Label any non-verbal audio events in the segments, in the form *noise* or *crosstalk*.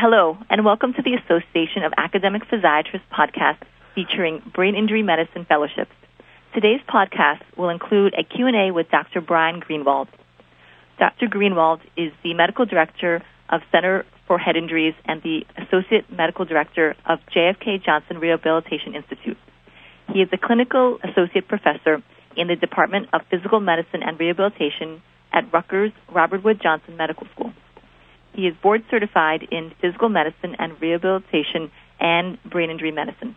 Hello, and welcome to the Association of Academic Physiatrists podcast featuring brain injury medicine fellowships. Today's podcast will include a Q&A with Dr. Brian Greenwald. Dr. Greenwald is the medical director of Center for Head Injuries and the associate medical director of JFK Johnson Rehabilitation Institute. He is a clinical associate professor in the Department of Physical Medicine and Rehabilitation at Rutgers Robert Wood Johnson Medical School. He is board certified in physical medicine and rehabilitation and brain injury medicine.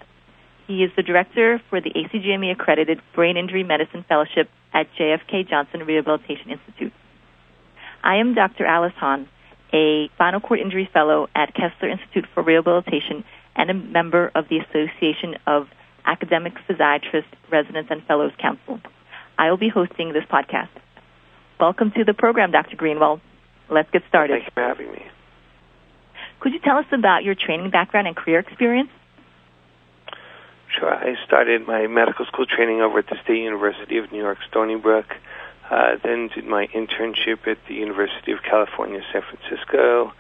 He is the director for the ACGME accredited Brain Injury Medicine Fellowship at JFK Johnson Rehabilitation Institute. I am Dr. Alice Hahn, a spinal cord injury fellow at Kessler Institute for Rehabilitation and a member of the Association of Academic Physiatrists Residents and Fellows Council. I will be hosting this podcast. Welcome to the program, Dr. Greenwald. Let's get started. Thank you for having me. Could you tell us about your training background and career experience? Sure. I started my medical school training over at the State University of New York, Stony Brook. Uh, then did my internship at the University of California, San Francisco,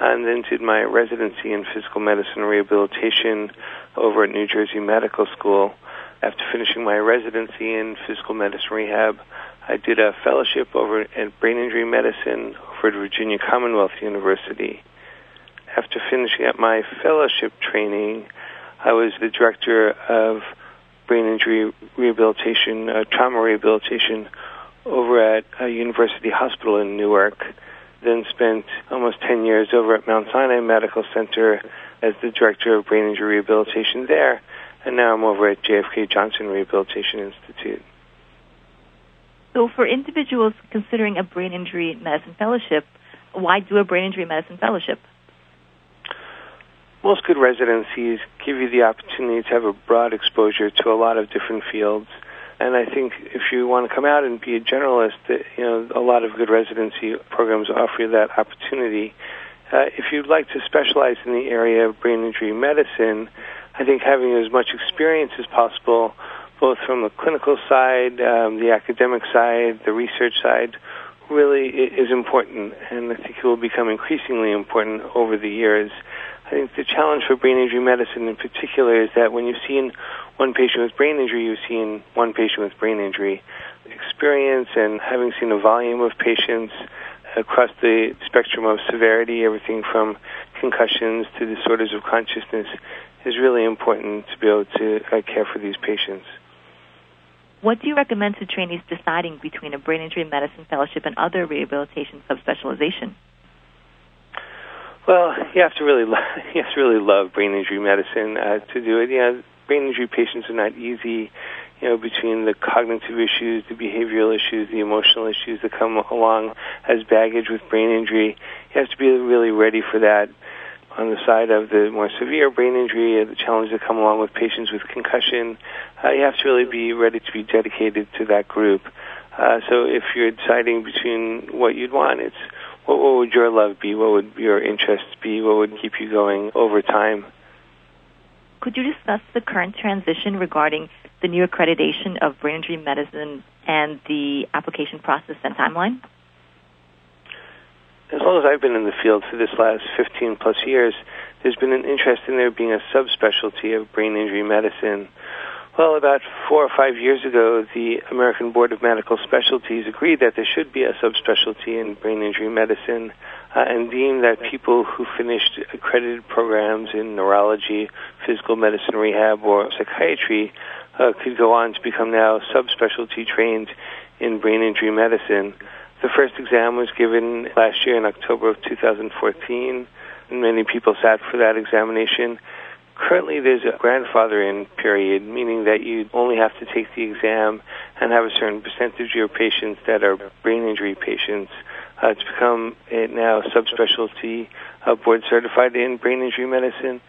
and then did my residency in physical medicine and rehabilitation over at New Jersey Medical School. After finishing my residency in physical medicine rehab, I did a fellowship over at brain injury medicine over at Virginia Commonwealth University. After finishing up my fellowship training, I was the director of brain injury rehabilitation, uh, trauma rehabilitation over at a University Hospital in Newark. Then spent almost 10 years over at Mount Sinai Medical Center as the director of brain injury rehabilitation there. And now I'm over at JFK Johnson Rehabilitation Institute. So, for individuals considering a brain injury medicine fellowship, why do a brain injury medicine fellowship? Most good residencies give you the opportunity to have a broad exposure to a lot of different fields. And I think if you want to come out and be a generalist, you know, a lot of good residency programs offer you that opportunity. Uh, if you'd like to specialize in the area of brain injury medicine, I think having as much experience as possible, both from the clinical side, um, the academic side, the research side, really is important. And I think it will become increasingly important over the years. I think the challenge for brain injury medicine in particular is that when you've seen one patient with brain injury, you've seen one patient with brain injury. Experience and having seen a volume of patients across the spectrum of severity, everything from concussions to disorders of consciousness, is really important to be able to uh, care for these patients. What do you recommend to trainees deciding between a brain injury medicine fellowship and other rehabilitation subspecialization? Well, you have to really lo- *laughs* you have to really love brain injury medicine uh, to do it. Yeah, brain injury patients are not easy. You know, between the cognitive issues, the behavioral issues, the emotional issues that come along as baggage with brain injury, you have to be really ready for that. On the side of the more severe brain injury, uh, the challenges that come along with patients with concussion, uh, you have to really be ready to be dedicated to that group. Uh, so if you're deciding between what you'd want, it's what, what would your love be? What would your interests be? What would keep you going over time? Could you discuss the current transition regarding the new accreditation of brain injury medicine and the application process and timeline? As long as I've been in the field for this last 15 plus years, there's been an interest in there being a subspecialty of brain injury medicine. Well, about four or five years ago, the American Board of Medical Specialties agreed that there should be a subspecialty in brain injury medicine uh, and deemed that people who finished accredited programs in neurology, physical medicine rehab, or psychiatry uh, could go on to become now subspecialty trained in brain injury medicine. The first exam was given last year in October of 2014, and many people sat for that examination. Currently, there's a grandfathering period, meaning that you only have to take the exam and have a certain percentage of your patients that are brain injury patients uh, to become a now subspecialty uh, board certified in brain injury medicine.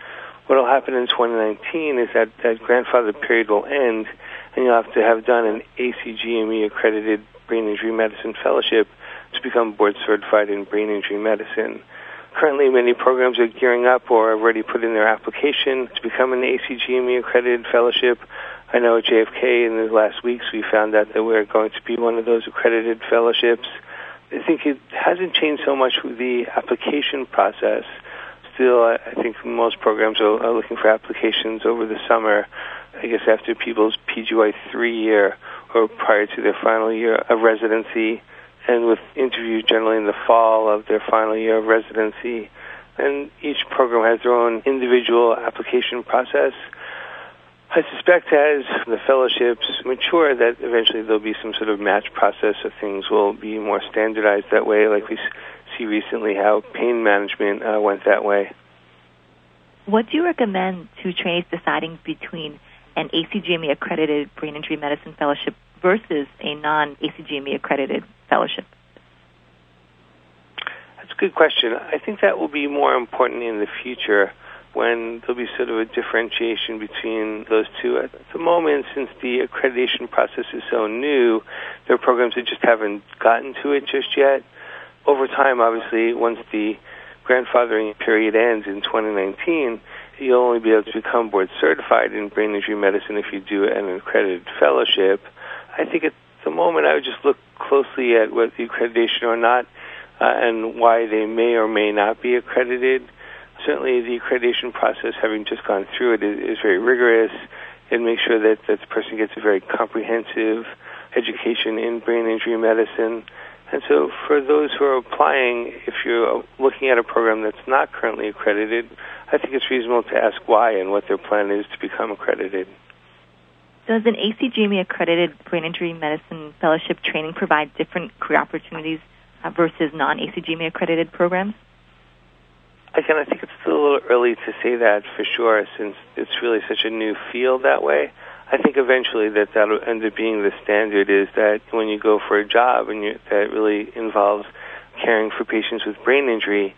What will happen in 2019 is that that grandfather period will end, and you'll have to have done an ACGME accredited brain injury medicine fellowship to become board certified in brain injury medicine. Currently, many programs are gearing up or have already put in their application to become an ACGME accredited fellowship. I know at JFK in the last weeks we found out that we're going to be one of those accredited fellowships. I think it hasn't changed so much with the application process. still, I think most programs are, are looking for applications over the summer. I guess after people's PGY three year or prior to their final year of residency, and with interviews generally in the fall of their final year of residency. And each program has their own individual application process. I suspect as the fellowships mature that eventually there'll be some sort of match process of things will be more standardized that way, like we see recently how pain management uh, went that way. What do you recommend to trainees deciding between an ACGME accredited brain injury medicine fellowship versus a non ACGME accredited fellowship? That's a good question. I think that will be more important in the future when there'll be sort of a differentiation between those two. At the moment, since the accreditation process is so new, there are programs that just haven't gotten to it just yet. Over time, obviously, once the grandfathering period ends in 2019, you'll only be able to become board certified in brain injury medicine if you do an accredited fellowship. I think at the moment I would just look closely at what the accreditation or not uh, and why they may or may not be accredited certainly the accreditation process, having just gone through it, is, is very rigorous and make sure that, that the person gets a very comprehensive education in brain injury medicine. And so for those who are applying, if you're looking at a program that's not currently accredited, I think it's reasonable to ask why and what their plan is to become accredited. Does an ACGME accredited brain injury medicine fellowship training provide different career opportunities uh, versus non ACGME accredited programs? Again, I think it's still a little early to say that for sure, since it's really such a new field that way. I think eventually that that'll end up being the standard. Is that when you go for a job and you, that really involves caring for patients with brain injury,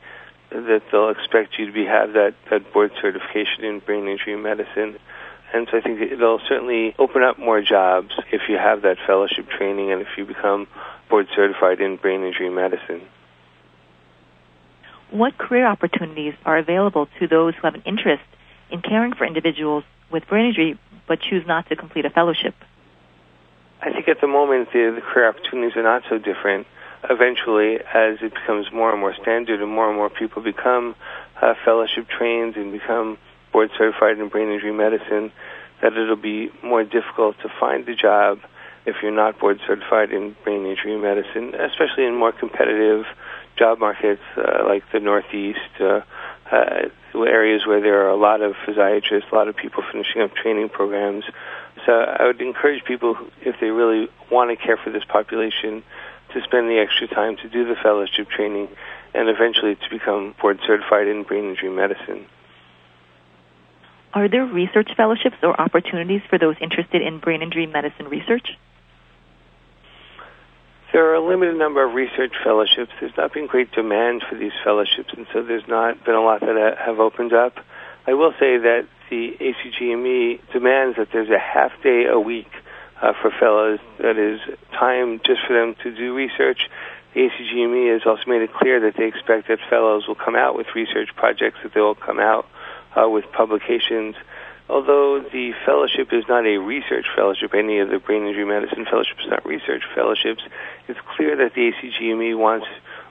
that they'll expect you to be have that that board certification in brain injury medicine. And so I think it'll certainly open up more jobs if you have that fellowship training and if you become board certified in brain injury medicine what career opportunities are available to those who have an interest in caring for individuals with brain injury but choose not to complete a fellowship? I think at the moment the, the career opportunities are not so different. Eventually, as it becomes more and more standard and more and more people become uh, fellowship trained and become board certified in brain injury medicine, that it'll be more difficult to find a job if you're not board certified in brain injury medicine, especially in more competitive job markets uh, like the Northeast, uh, uh, areas where there are a lot of physiatrists, a lot of people finishing up training programs. So I would encourage people, if they really want to care for this population, to spend the extra time to do the fellowship training and eventually to become board certified in brain injury medicine. Are there research fellowships or opportunities for those interested in brain injury medicine research? There are a limited number of research fellowships. There's not been great demand for these fellowships, and so there's not been a lot that have opened up. I will say that the ACGME demands that there's a half day a week uh, for fellows that is time just for them to do research. The ACGME has also made it clear that they expect that fellows will come out with research projects, that they will come out uh, with publications although the fellowship is not a research fellowship, any of the brain injury medicine fellowships are not research fellowships, it's clear that the ACGME wants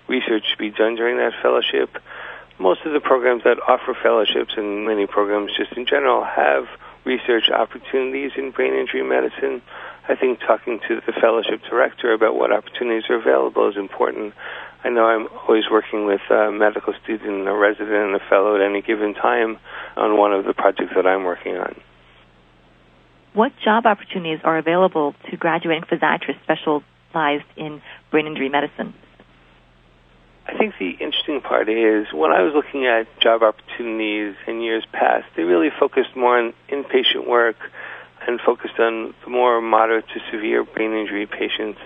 research to be done during that fellowship. Most of the programs that offer fellowships and many programs just in general have research opportunities in brain injury medicine. I think talking to the fellowship director about what opportunities are available is important. I know I'm always working with a medical student, a resident, and a fellow at any given time on one of the projects that I'm working on. What job opportunities are available to graduating physiatrists specialized in brain injury medicine? I think the interesting part is when I was looking at job opportunities in years past, they really focused more on inpatient work and focused on the more moderate to severe brain injury patients.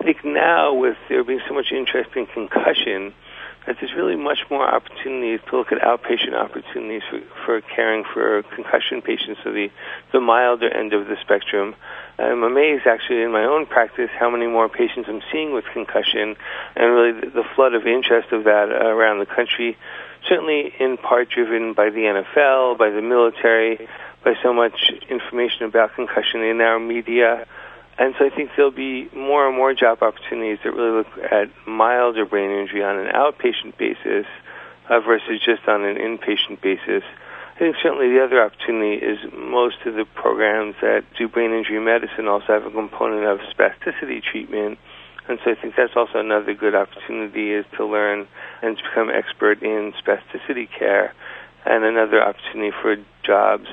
I think now with there being so much interest in concussion, that there's really much more opportunities to look at outpatient opportunities for, for caring for concussion patients, so the, the milder end of the spectrum. I'm amazed actually in my own practice how many more patients I'm seeing with concussion and really the, the flood of interest of that around the country, certainly in part driven by the NFL, by the military, by so much information about concussion in our media. And so I think there'll be more and more job opportunities that really look at milder brain injury on an outpatient basis uh, versus just on an inpatient basis. I think certainly the other opportunity is most of the programs that do brain injury medicine also have a component of spasticity treatment. And so I think that's also another good opportunity is to learn and to become expert in spasticity care and another opportunity for jobs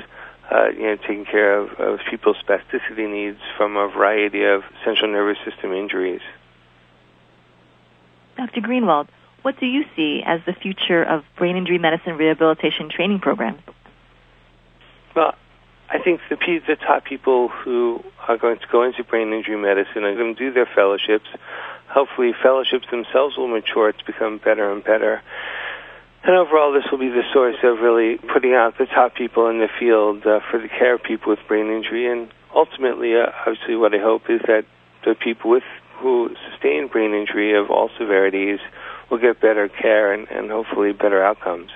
uh, you know, taking care of, of people's spasticity needs from a variety of central nervous system injuries. Dr. Greenwald, what do you see as the future of brain injury medicine rehabilitation training programs? Well, I think the, the top people who are going to go into brain injury medicine are going to do their fellowships. Hopefully, fellowships themselves will mature to become better and better. And overall, this will be the source of really putting out the top people in the field uh, for the care of people with brain injury. And ultimately, uh, obviously, what I hope is that the people with who sustain brain injury of all severities will get better care and, and hopefully better outcomes.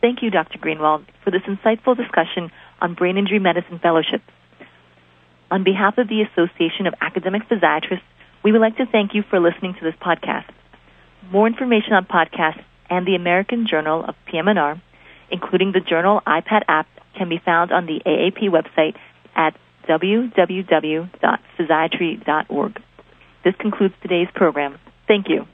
Thank you, Dr. Greenwald, for this insightful discussion on brain injury medicine fellowships. On behalf of the Association of Academic Physiatrists, we would like to thank you for listening to this podcast. More information on podcasts and the American Journal of PM&R, including the journal iPad app, can be found on the AAP website at www.physiatry.org. This concludes today's program. Thank you.